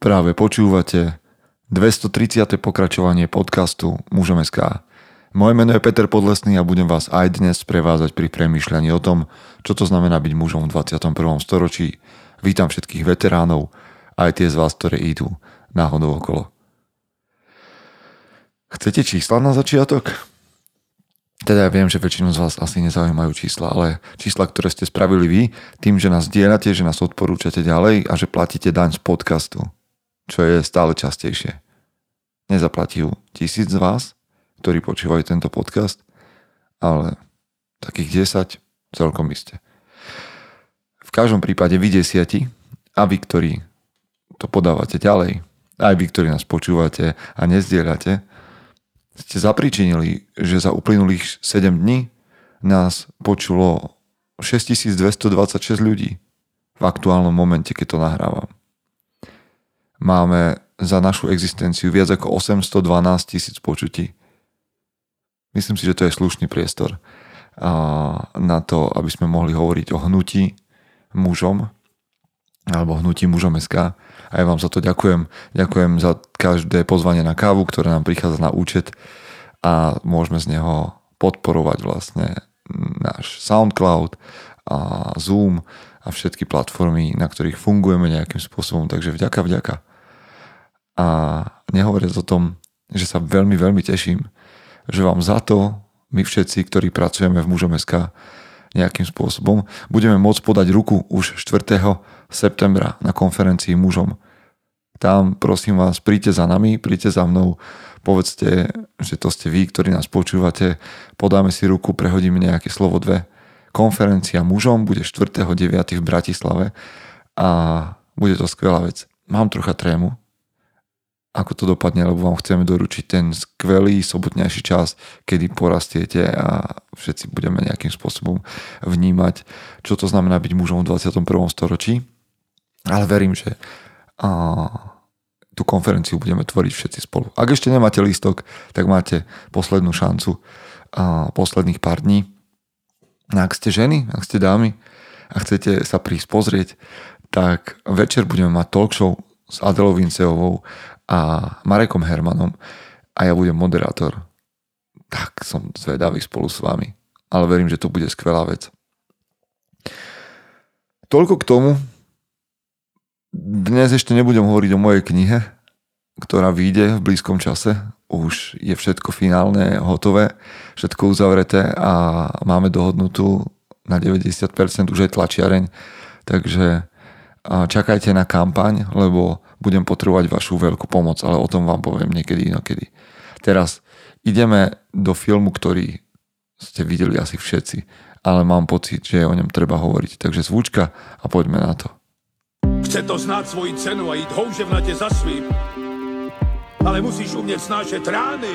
Práve počúvate 230. pokračovanie podcastu Mužom SK. Moje meno je Peter Podlesný a budem vás aj dnes prevázať pri premýšľaní o tom, čo to znamená byť mužom v 21. storočí. Vítam všetkých veteránov, aj tie z vás, ktoré idú náhodou okolo. Chcete čísla na začiatok? Teda ja viem, že väčšinu z vás asi nezaujímajú čísla, ale čísla, ktoré ste spravili vy, tým, že nás dielate, že nás odporúčate ďalej a že platíte daň z podcastu čo je stále častejšie. Nezaplatí tisíc z vás, ktorí počúvajú tento podcast, ale takých 10 celkom iste. V každom prípade vy desiati a vy, ktorí to podávate ďalej, aj vy, ktorí nás počúvate a nezdieľate, ste zapričinili, že za uplynulých 7 dní nás počulo 6226 ľudí v aktuálnom momente, keď to nahrávam máme za našu existenciu viac ako 812 tisíc počutí. Myslím si, že to je slušný priestor na to, aby sme mohli hovoriť o hnutí mužom alebo hnutí mužom SK. A ja vám za to ďakujem. Ďakujem za každé pozvanie na kávu, ktoré nám prichádza na účet a môžeme z neho podporovať vlastne náš SoundCloud a Zoom a všetky platformy, na ktorých fungujeme nejakým spôsobom. Takže vďaka, vďaka. A nehovoriac o tom, že sa veľmi, veľmi teším, že vám za to my všetci, ktorí pracujeme v mužom SK nejakým spôsobom, budeme môcť podať ruku už 4. septembra na konferencii mužom. Tam prosím vás, príďte za nami, príďte za mnou, povedzte, že to ste vy, ktorí nás počúvate, podáme si ruku, prehodíme nejaké slovo dve. Konferencia mužom bude 4.9. v Bratislave a bude to skvelá vec. Mám trocha trému, ako to dopadne, lebo vám chceme doručiť ten skvelý sobotnejší čas, kedy porastiete a všetci budeme nejakým spôsobom vnímať, čo to znamená byť mužom v 21. storočí. Ale verím, že a, tú konferenciu budeme tvoriť všetci spolu. Ak ešte nemáte lístok, tak máte poslednú šancu a posledných pár dní. Ak ste ženy, ak ste dámy a chcete sa prísť pozrieť, tak večer budeme mať talk show s Adelou Vinceovou a Marekom Hermanom a ja budem moderátor. Tak som zvedavý spolu s vami. Ale verím, že to bude skvelá vec. Toľko k tomu. Dnes ešte nebudem hovoriť o mojej knihe, ktorá vyjde v blízkom čase. Už je všetko finálne, hotové, všetko uzavreté a máme dohodnutú na 90% už aj tlačiareň. Takže čakajte na kampaň, lebo budem potrebovať vašu veľkú pomoc, ale o tom vám poviem niekedy inokedy. Teraz ideme do filmu, ktorý ste videli asi všetci, ale mám pocit, že o ňom treba hovoriť. Takže zvučka a poďme na to. Chce to znáť svoji cenu a ísť houževnate za svým. Ale musíš umieť snášať rány.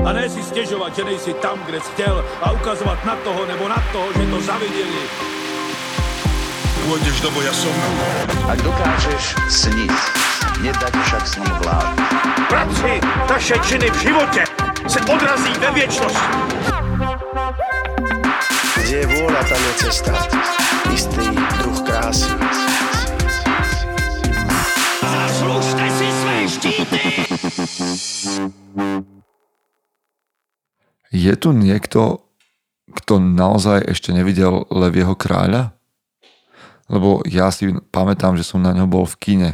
A ne si stiežovať, že nejsi tam, kde si chcel a ukazovať na toho nebo na toho, že to zavideli pôjdeš do boja som. Ak dokážeš sniť, nedať však sním vlád. Práci taše činy v živote se odrazí ve viečnosť. Kde je vôľa, tam je cesta. Istý druh krásy. Zaslužte si své štíty! Je tu niekto, kto naozaj ešte nevidel Levieho kráľa? Lebo ja si pamätám, že som na ňo bol v kine,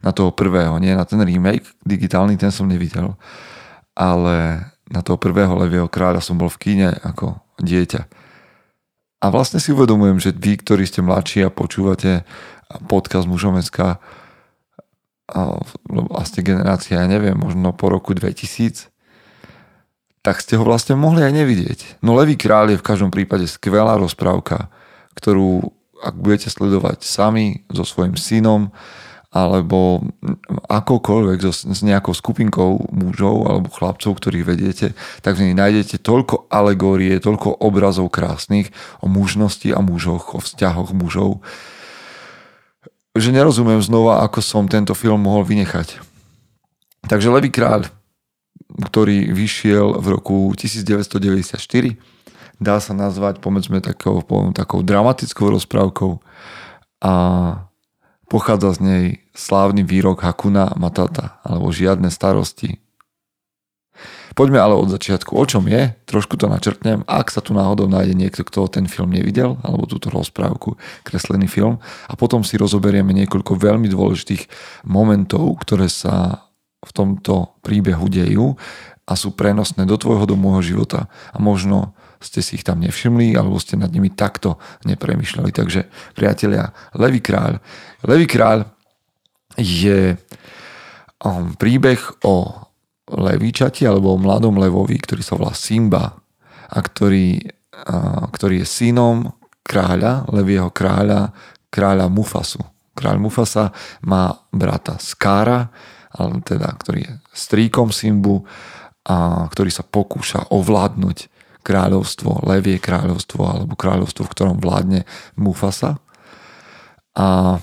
na toho prvého, nie na ten remake digitálny, ten som nevidel, ale na toho prvého Levieho kráľa som bol v kine ako dieťa. A vlastne si uvedomujem, že vy, ktorí ste mladší a počúvate podcast Mužomecka, a ste generácia, ja neviem, možno po roku 2000, tak ste ho vlastne mohli aj nevidieť. No Levý kráľ je v každom prípade skvelá rozprávka, ktorú ak budete sledovať sami so svojim synom alebo akokoľvek so, s nejakou skupinkou mužov alebo chlapcov, ktorých vediete, tak v nej nájdete toľko alegórie, toľko obrazov krásnych o mužnosti a mužoch, o vzťahoch mužov, že nerozumiem znova, ako som tento film mohol vynechať. Takže Levý kráľ, ktorý vyšiel v roku 1994, dá sa nazvať, pomedzme, takou, takou dramatickou rozprávkou. A pochádza z nej slávny výrok Hakuna Matata, alebo žiadne starosti. Poďme ale od začiatku. O čom je? Trošku to načrtnem. Ak sa tu náhodou nájde niekto, kto ten film nevidel, alebo túto rozprávku, kreslený film, a potom si rozoberieme niekoľko veľmi dôležitých momentov, ktoré sa v tomto príbehu dejú a sú prenosné do tvojho do môjho života a možno ste si ich tam nevšimli alebo ste nad nimi takto nepremýšľali. Takže priatelia, Levý kráľ. Levý kráľ je um, príbeh o levíčati alebo o mladom levovi, ktorý sa volá Simba a ktorý, a, ktorý je synom kráľa, levieho kráľa, kráľa Mufasu. Kráľ Mufasa má brata Skára, ale teda, ktorý je strýkom Simbu a ktorý sa pokúša ovládnuť kráľovstvo, levie kráľovstvo alebo kráľovstvo, v ktorom vládne Mufasa. A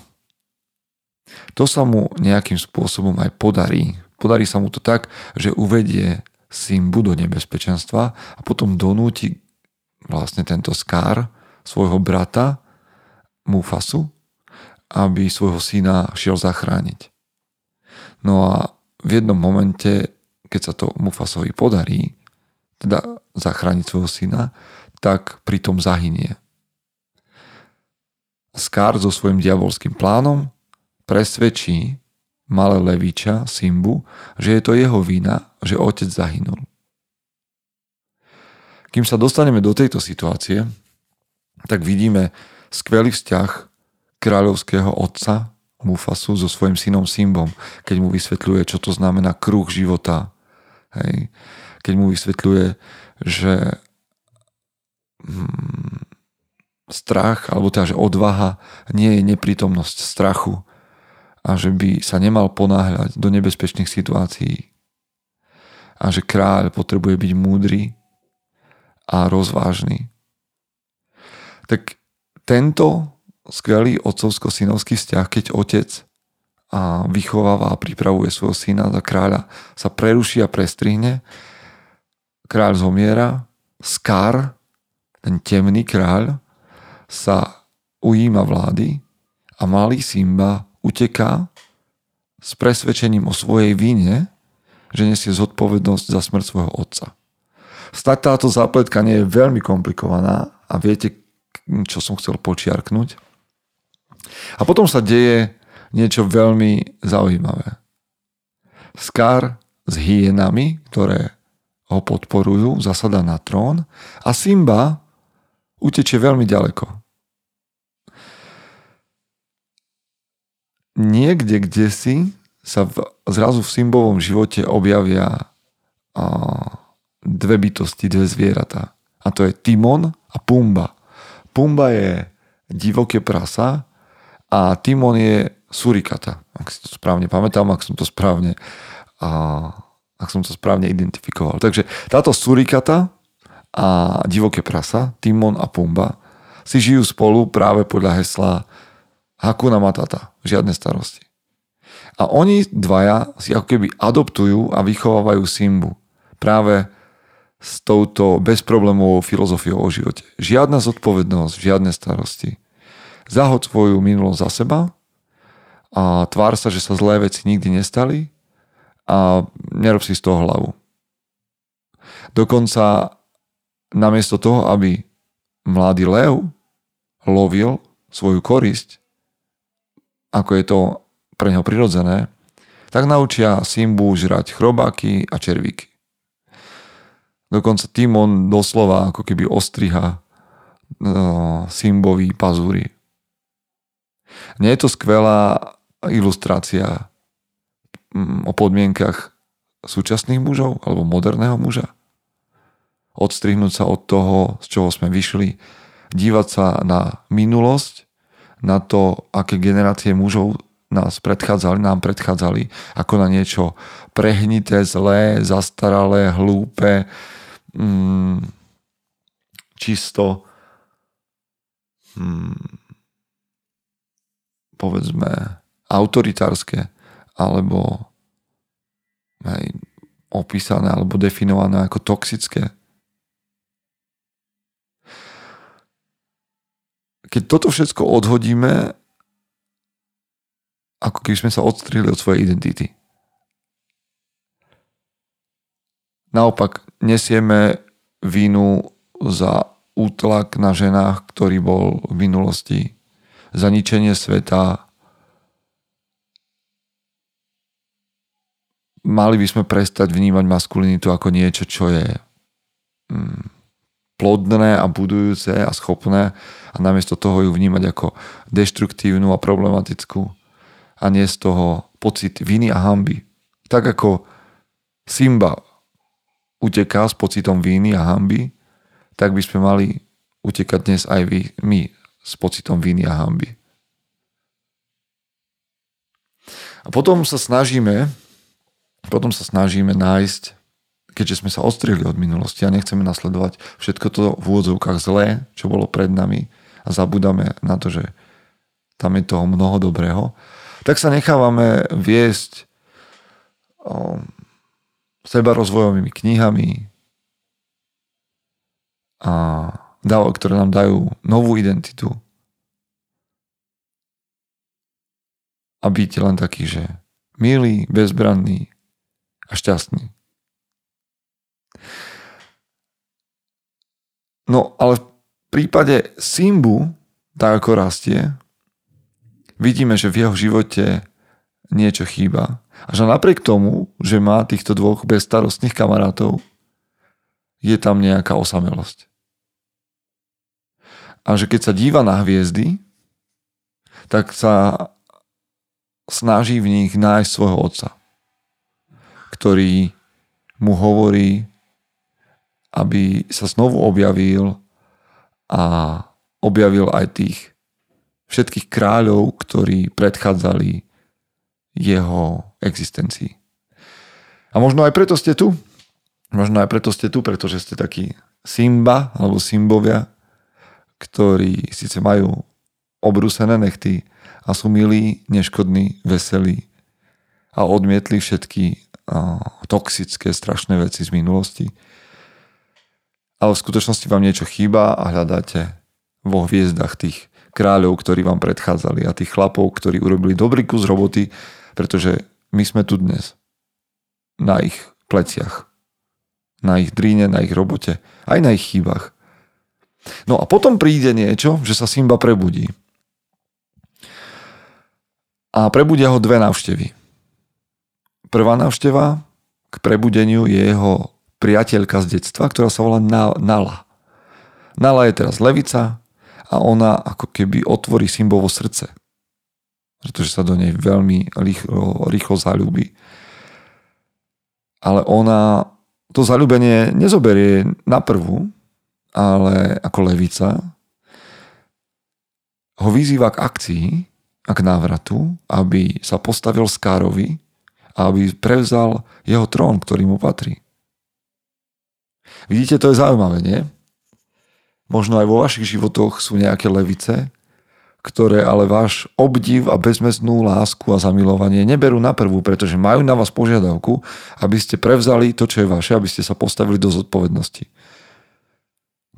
to sa mu nejakým spôsobom aj podarí. Podarí sa mu to tak, že uvedie Simbu do nebezpečenstva a potom donúti vlastne tento skár svojho brata Mufasu, aby svojho syna šiel zachrániť. No a v jednom momente, keď sa to Mufasovi podarí, teda zachrániť svojho syna, tak pritom zahynie. Skár so svojím diabolským plánom presvedčí malé leviča Simbu, že je to jeho vina, že otec zahynul. Kým sa dostaneme do tejto situácie, tak vidíme skvelý vzťah kráľovského otca Mufasu so svojím synom Simbom, keď mu vysvetľuje, čo to znamená kruh života. Hej. Keď mu vysvetľuje, že hmm, strach, alebo teda, že odvaha nie je neprítomnosť strachu a že by sa nemal ponáhľať do nebezpečných situácií a že kráľ potrebuje byť múdry a rozvážny. Tak tento skvelý otcovsko-synovský vzťah, keď otec a vychováva a pripravuje svojho syna za kráľa, sa preruší a prestrihne. Kráľ zomiera, Skar, ten temný kráľ, sa ujíma vlády a malý Simba uteká s presvedčením o svojej vine, že nesie zodpovednosť za smrť svojho otca. Stať táto zápletka nie je veľmi komplikovaná a viete, čo som chcel počiarknúť. A potom sa deje niečo veľmi zaujímavé. Skar s hyenami, ktoré ho podporujú, zasada na trón a Simba utečie veľmi ďaleko. Niekde, kde si sa v, zrazu v Simbovom živote objavia a, dve bytosti, dve zvieratá. A to je Timon a Pumba. Pumba je divoké prasa a Timon je surikata, ak si to správne pamätám, ak som to správne a ak som to správne identifikoval. Takže táto surikata a divoké prasa, Timon a Pumba, si žijú spolu práve podľa hesla Hakuna Matata, žiadne starosti. A oni dvaja si ako keby adoptujú a vychovávajú Simbu. Práve s touto bezproblémovou filozofiou o živote. Žiadna zodpovednosť, žiadne starosti zahod svoju minulosť za seba a tvár sa, že sa zlé veci nikdy nestali a nerob si z toho hlavu. Dokonca namiesto toho, aby mladý lev lovil svoju korisť, ako je to pre neho prirodzené, tak naučia Simbu žrať chrobáky a červíky. Dokonca Timon doslova ako keby ostriha no, Simbovi pazúry. Nie je to skvelá ilustrácia o podmienkach súčasných mužov alebo moderného muža? Odstrihnúť sa od toho, z čoho sme vyšli, dívať sa na minulosť, na to, aké generácie mužov nás predchádzali, nám predchádzali, ako na niečo prehnité, zlé, zastaralé, hlúpe, mm, čisto mm, povedzme autoritárske alebo aj opísané alebo definované ako toxické. Keď toto všetko odhodíme ako keby sme sa odstrihli od svojej identity. Naopak, nesieme vinu za útlak na ženách, ktorý bol v minulosti, za ničenie sveta. Mali by sme prestať vnímať maskulinitu ako niečo, čo je mm, plodné a budujúce a schopné a namiesto toho ju vnímať ako deštruktívnu a problematickú a nie z toho pocit viny a hamby. Tak ako Simba uteká s pocitom viny a hamby, tak by sme mali utekať dnes aj vy, my s pocitom viny a hamby. A potom sa snažíme, potom sa snažíme nájsť, keďže sme sa ostrihli od minulosti a nechceme nasledovať všetko to v úvodzovkách zlé, čo bolo pred nami a zabudáme na to, že tam je toho mnoho dobrého, tak sa nechávame viesť o, seba rozvojovými knihami a dávo, ktoré nám dajú novú identitu. A byť len taký, že milý, bezbranný a šťastný. No ale v prípade Simbu, tak ako rastie, vidíme, že v jeho živote niečo chýba. A že napriek tomu, že má týchto dvoch bezstarostných kamarátov, je tam nejaká osamelosť. A že keď sa díva na hviezdy, tak sa snaží v nich nájsť svojho otca, ktorý mu hovorí, aby sa znovu objavil a objavil aj tých všetkých kráľov, ktorí predchádzali jeho existencii. A možno aj preto ste tu. Možno aj preto ste tu, pretože ste takí Simba alebo Simbovia, ktorí síce majú obrúsené nechty a sú milí, neškodní, veselí a odmietli všetky toxické, strašné veci z minulosti. Ale v skutočnosti vám niečo chýba a hľadáte vo hviezdach tých kráľov, ktorí vám predchádzali a tých chlapov, ktorí urobili dobrý kus roboty, pretože my sme tu dnes. Na ich pleciach. Na ich dríne, na ich robote. Aj na ich chýbach. No a potom príde niečo, že sa Simba prebudí. A prebudia ho dve návštevy. Prvá návšteva k prebudeniu je jeho priateľka z detstva, ktorá sa volá Nala. Nala je teraz levica, a ona ako keby otvorí Simbovo srdce. Pretože sa do nej veľmi rýchlo, rýchlo zalúbi. Ale ona to zalúbenie nezoberie na prvú, ale ako levica ho vyzýva k akcii a k návratu, aby sa postavil Skárovi aby prevzal jeho trón, ktorý mu patrí. Vidíte, to je zaujímavé, nie? Možno aj vo vašich životoch sú nejaké levice, ktoré ale váš obdiv a bezmestnú lásku a zamilovanie neberú na prvú, pretože majú na vás požiadavku, aby ste prevzali to, čo je vaše, aby ste sa postavili do zodpovednosti.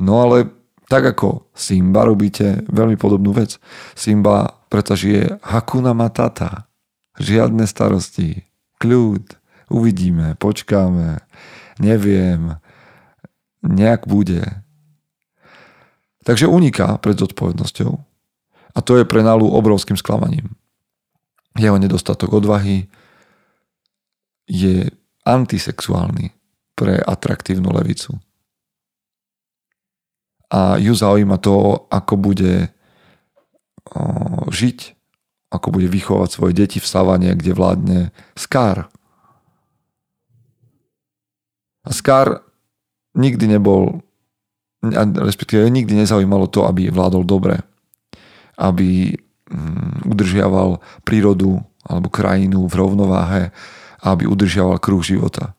No ale tak ako Simba robíte veľmi podobnú vec. Simba preto žije Hakuna Matata. Žiadne starosti. Kľud. Uvidíme, počkáme. Neviem. Nejak bude. Takže uniká pred zodpovednosťou. A to je pre Nalu obrovským sklamaním. Jeho nedostatok odvahy je antisexuálny pre atraktívnu levicu. A ju zaujíma to, ako bude žiť, ako bude vychovať svoje deti v savane, kde vládne Skar. A Skar nikdy nebol respektíve nikdy nezaujímalo to, aby vládol dobre, aby mm, udržiaval prírodu alebo krajinu v rovnováhe aby udržiaval kruh života.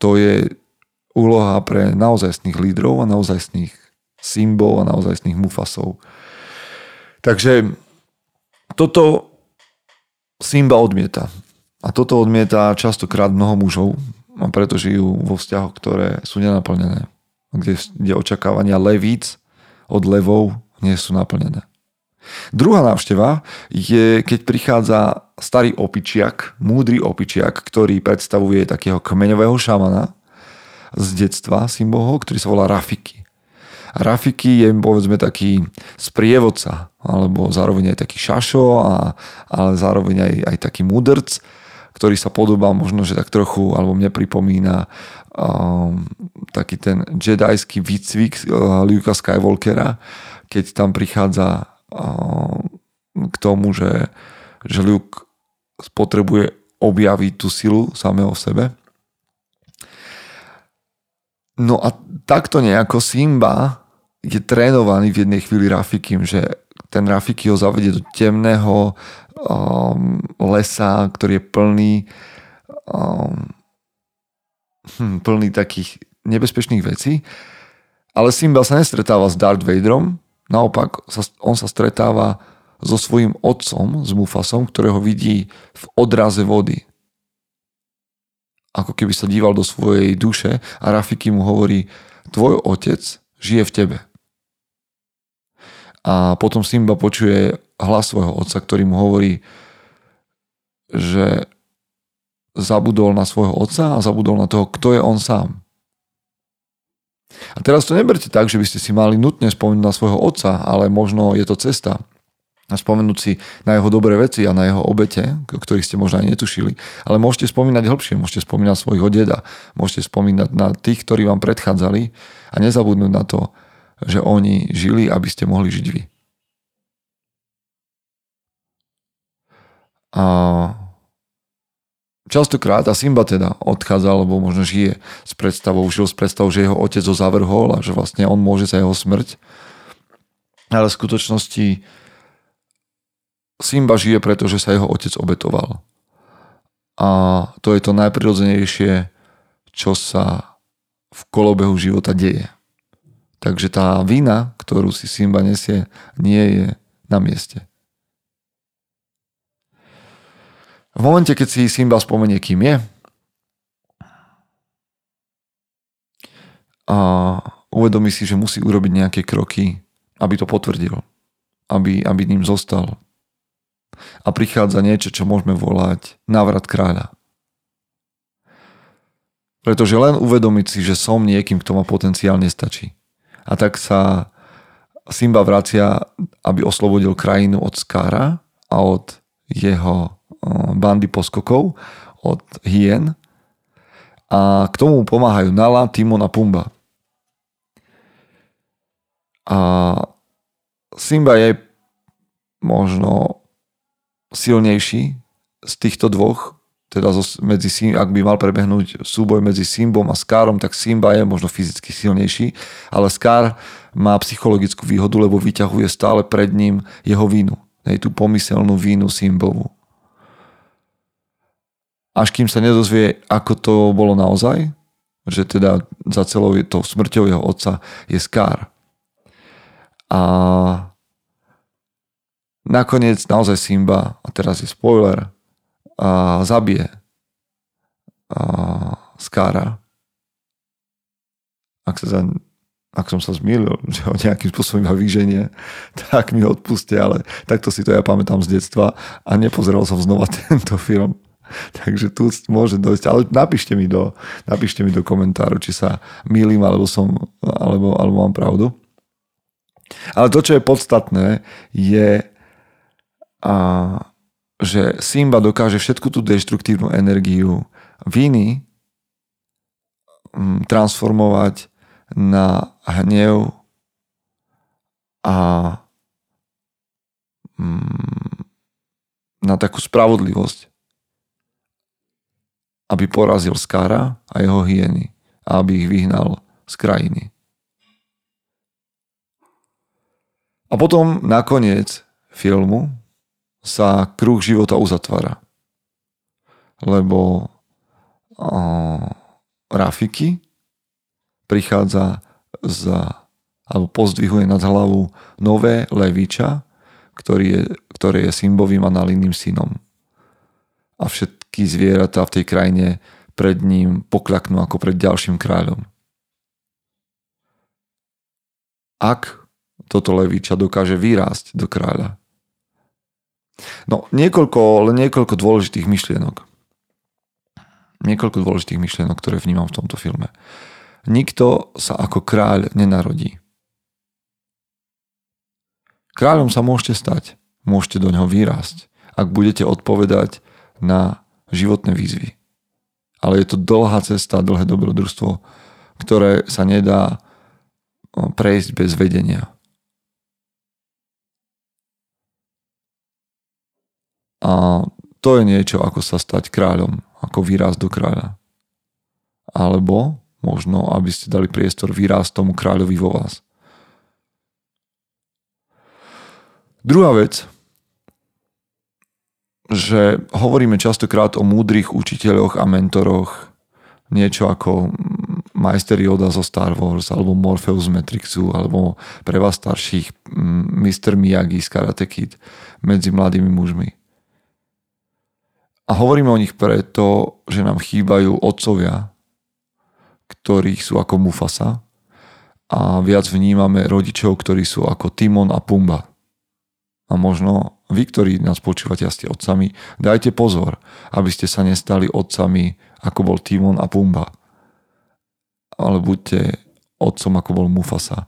To je úloha pre naozajstných lídrov a naozajstných symbol a naozajstných mufasov. Takže toto Simba odmieta. A toto odmieta častokrát mnoho mužov, a preto žijú vo vzťahoch, ktoré sú nenaplnené. Kde, kde očakávania levíc od levov nie sú naplnené. Druhá návšteva je, keď prichádza starý opičiak, múdry opičiak, ktorý predstavuje takého kmeňového šamana z detstva Simboho, ktorý sa volá Rafiki. Rafiki je povedzme taký sprievodca, alebo zároveň aj taký šašo, a, ale zároveň aj, aj taký mudrc, ktorý sa podobá možno, že tak trochu, alebo mne pripomína um, taký ten jedajský výcvik uh, Luka Skywalkera, keď tam prichádza um, k tomu, že, že Luke potrebuje objaviť tú silu samého sebe. No a takto nejako Simba je trénovaný v jednej chvíli Rafikim, že ten Rafiki ho zavedie do temného um, lesa, ktorý je plný um, hm, plný takých nebezpečných vecí. Ale Simba sa nestretáva s Darth Vaderom, naopak sa, on sa stretáva so svojím otcom, s Mufasom, ktorého vidí v odraze vody. Ako keby sa díval do svojej duše a Rafiki mu hovorí, tvoj otec žije v tebe. A potom Simba počuje hlas svojho otca, ktorý mu hovorí, že zabudol na svojho otca a zabudol na toho, kto je on sám. A teraz to neberte tak, že by ste si mali nutne spomenúť na svojho otca, ale možno je to cesta a spomenúť si na jeho dobré veci a na jeho obete, ktorých ste možno aj netušili. Ale môžete spomínať hĺbšie, môžete spomínať svojho deda, môžete spomínať na tých, ktorí vám predchádzali a nezabudnúť na to, že oni žili, aby ste mohli žiť vy. A častokrát, a Simba teda odchádza, alebo možno žije s predstavou, žil s predstavou, že jeho otec ho zavrhol a že vlastne on môže za jeho smrť. Ale v skutočnosti Simba žije, pretože sa jeho otec obetoval. A to je to najprirodzenejšie, čo sa v kolobehu života deje. Takže tá vina, ktorú si Simba nesie, nie je na mieste. V momente, keď si Simba spomenie, kým je, a uvedomí si, že musí urobiť nejaké kroky, aby to potvrdil, aby, aby ním zostal. A prichádza niečo, čo môžeme volať návrat kráľa. Pretože len uvedomiť si, že som niekým, kto má potenciál, nestačí. A tak sa Simba vracia, aby oslobodil krajinu od Skára a od jeho bandy poskokov, od hien. A k tomu pomáhajú Nala, Timon a Pumba. A Simba je možno silnejší z týchto dvoch, teda medzi, ak by mal prebehnúť súboj medzi Simbom a Skárom, tak Simba je možno fyzicky silnejší, ale Skár má psychologickú výhodu, lebo vyťahuje stále pred ním jeho vínu. Hej, tú pomyselnú vínu Simbovu. Až kým sa nedozvie, ako to bolo naozaj, že teda za celou to smrťou jeho otca je Skár. A nakoniec naozaj Simba, a teraz je spoiler, a zabije a Skára. Ak, sa za, ak som sa zmýlil, že ho nejakým spôsobom iba vyženie, tak mi ho odpuste, ale takto si to ja pamätám z detstva a nepozeral som znova tento film. Takže tu môže dojsť, ale napíšte mi do, napíšte mi do komentáru, či sa mýlim, alebo som, alebo, alebo mám pravdu. Ale to, čo je podstatné, je, a, že Simba dokáže všetku tú deštruktívnu energiu viny mm, transformovať na hnev a mm, na takú spravodlivosť, aby porazil Skara a jeho hyeny a aby ich vyhnal z krajiny. A potom nakoniec filmu sa kruh života uzatvára. Lebo uh, Rafiki prichádza za, alebo pozdvihuje nad hlavu nové leviča, ktorý je, ktoré je Simbovým a Nalinným synom. A všetky zvieratá v tej krajine pred ním poklaknú ako pred ďalším kráľom. Ak toto leviča dokáže vyrásť do kráľa. No, niekoľko, len niekoľko dôležitých myšlienok. Niekoľko dôležitých myšlienok, ktoré vnímam v tomto filme. Nikto sa ako kráľ nenarodí. Kráľom sa môžete stať, môžete do ňoho vyrásť, ak budete odpovedať na životné výzvy. Ale je to dlhá cesta, dlhé dobrodružstvo, ktoré sa nedá prejsť bez vedenia. A to je niečo, ako sa stať kráľom, ako výraz do kráľa. Alebo možno, aby ste dali priestor výraz tomu kráľovi vo vás. Druhá vec, že hovoríme častokrát o múdrych učiteľoch a mentoroch, niečo ako majster Yoda zo Star Wars, alebo Morpheus z Matrixu, alebo pre vás starších Mr. Miyagi z Karate Kid medzi mladými mužmi. A hovoríme o nich preto, že nám chýbajú otcovia, ktorých sú ako Mufasa a viac vnímame rodičov, ktorí sú ako Timon a Pumba. A možno vy, ktorí nás počúvate a ste otcami, dajte pozor, aby ste sa nestali otcami, ako bol Timon a Pumba. Ale buďte otcom, ako bol Mufasa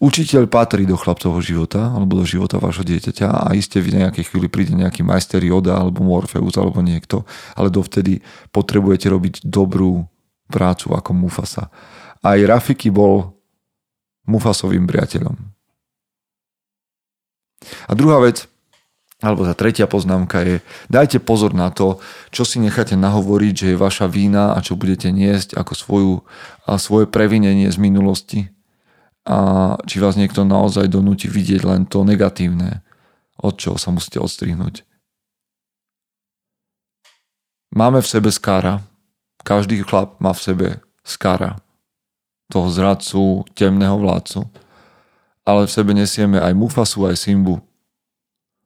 Učiteľ patrí do chlapcovho života alebo do života vášho dieťaťa a iste v nejakej chvíli príde nejaký majster Yoda alebo Morpheus alebo niekto, ale dovtedy potrebujete robiť dobrú prácu ako Mufasa. Aj Rafiki bol Mufasovým priateľom. A druhá vec, alebo tá tretia poznámka je, dajte pozor na to, čo si necháte nahovoriť, že je vaša vína a čo budete niesť ako svoju, a svoje previnenie z minulosti a či vás niekto naozaj donúti vidieť len to negatívne, od čoho sa musíte odstrihnúť. Máme v sebe skára. Každý chlap má v sebe skára. Toho zradcu, temného vládcu. Ale v sebe nesieme aj Mufasu, aj Simbu.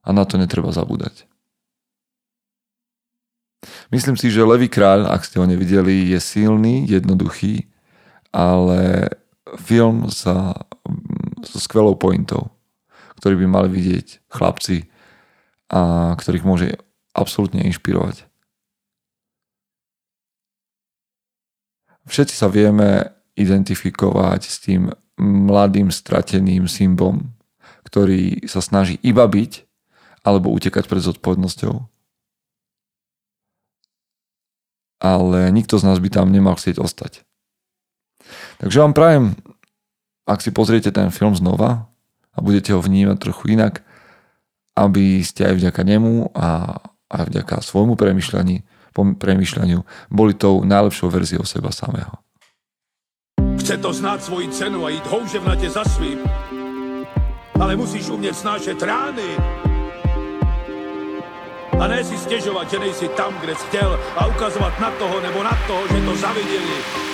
A na to netreba zabúdať. Myslím si, že Levý kráľ, ak ste ho nevideli, je silný, jednoduchý, ale film sa, so skvelou pointou, ktorý by mali vidieť chlapci a ktorých môže absolútne inšpirovať. Všetci sa vieme identifikovať s tým mladým strateným symbom, ktorý sa snaží iba byť alebo utekať pred zodpovednosťou. Ale nikto z nás by tam nemal chcieť ostať. Takže vám prajem, ak si pozriete ten film znova a budete ho vnímať trochu inak, aby ste aj vďaka nemu a aj vďaka svojmu premyšľaniu boli tou najlepšou verziou seba samého. Chce to znáť svoji cenu a ísť houževnate za svým. Ale musíš umieť snášať rány. A ne si stiežovať, že nejsi tam, kde si chcel a ukazovať na toho nebo na toho, že to zavideli